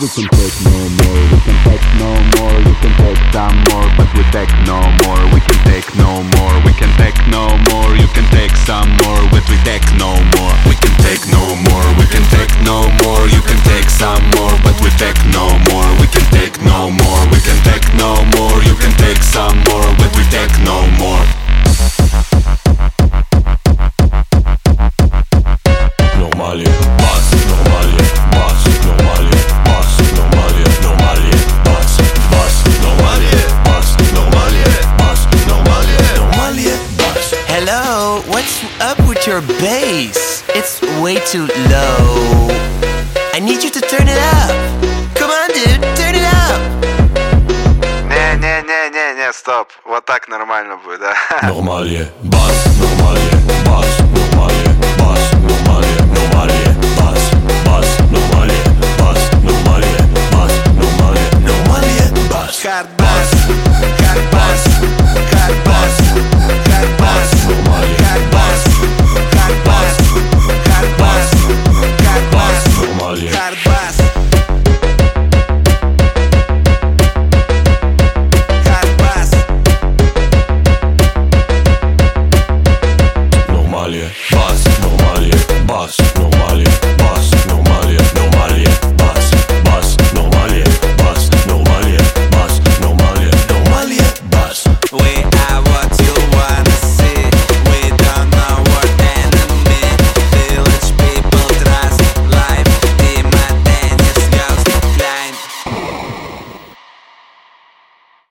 We can take no more, we can take no more, we can take some more, but we take no more, we can take no more, we can take no more, you can take some more, but we take no more, we can take no more, we can take no more, you can take some more, but we take no with your bass. It's way too low. I need you to turn it up. Come on, dude, turn it up. Не-не-не-не-не, стоп. Вот так нормально будет, да? Normalie, Bass, Normalie, Bass, Normalie, Bass, Normalie, vale, basta, não vale, basta.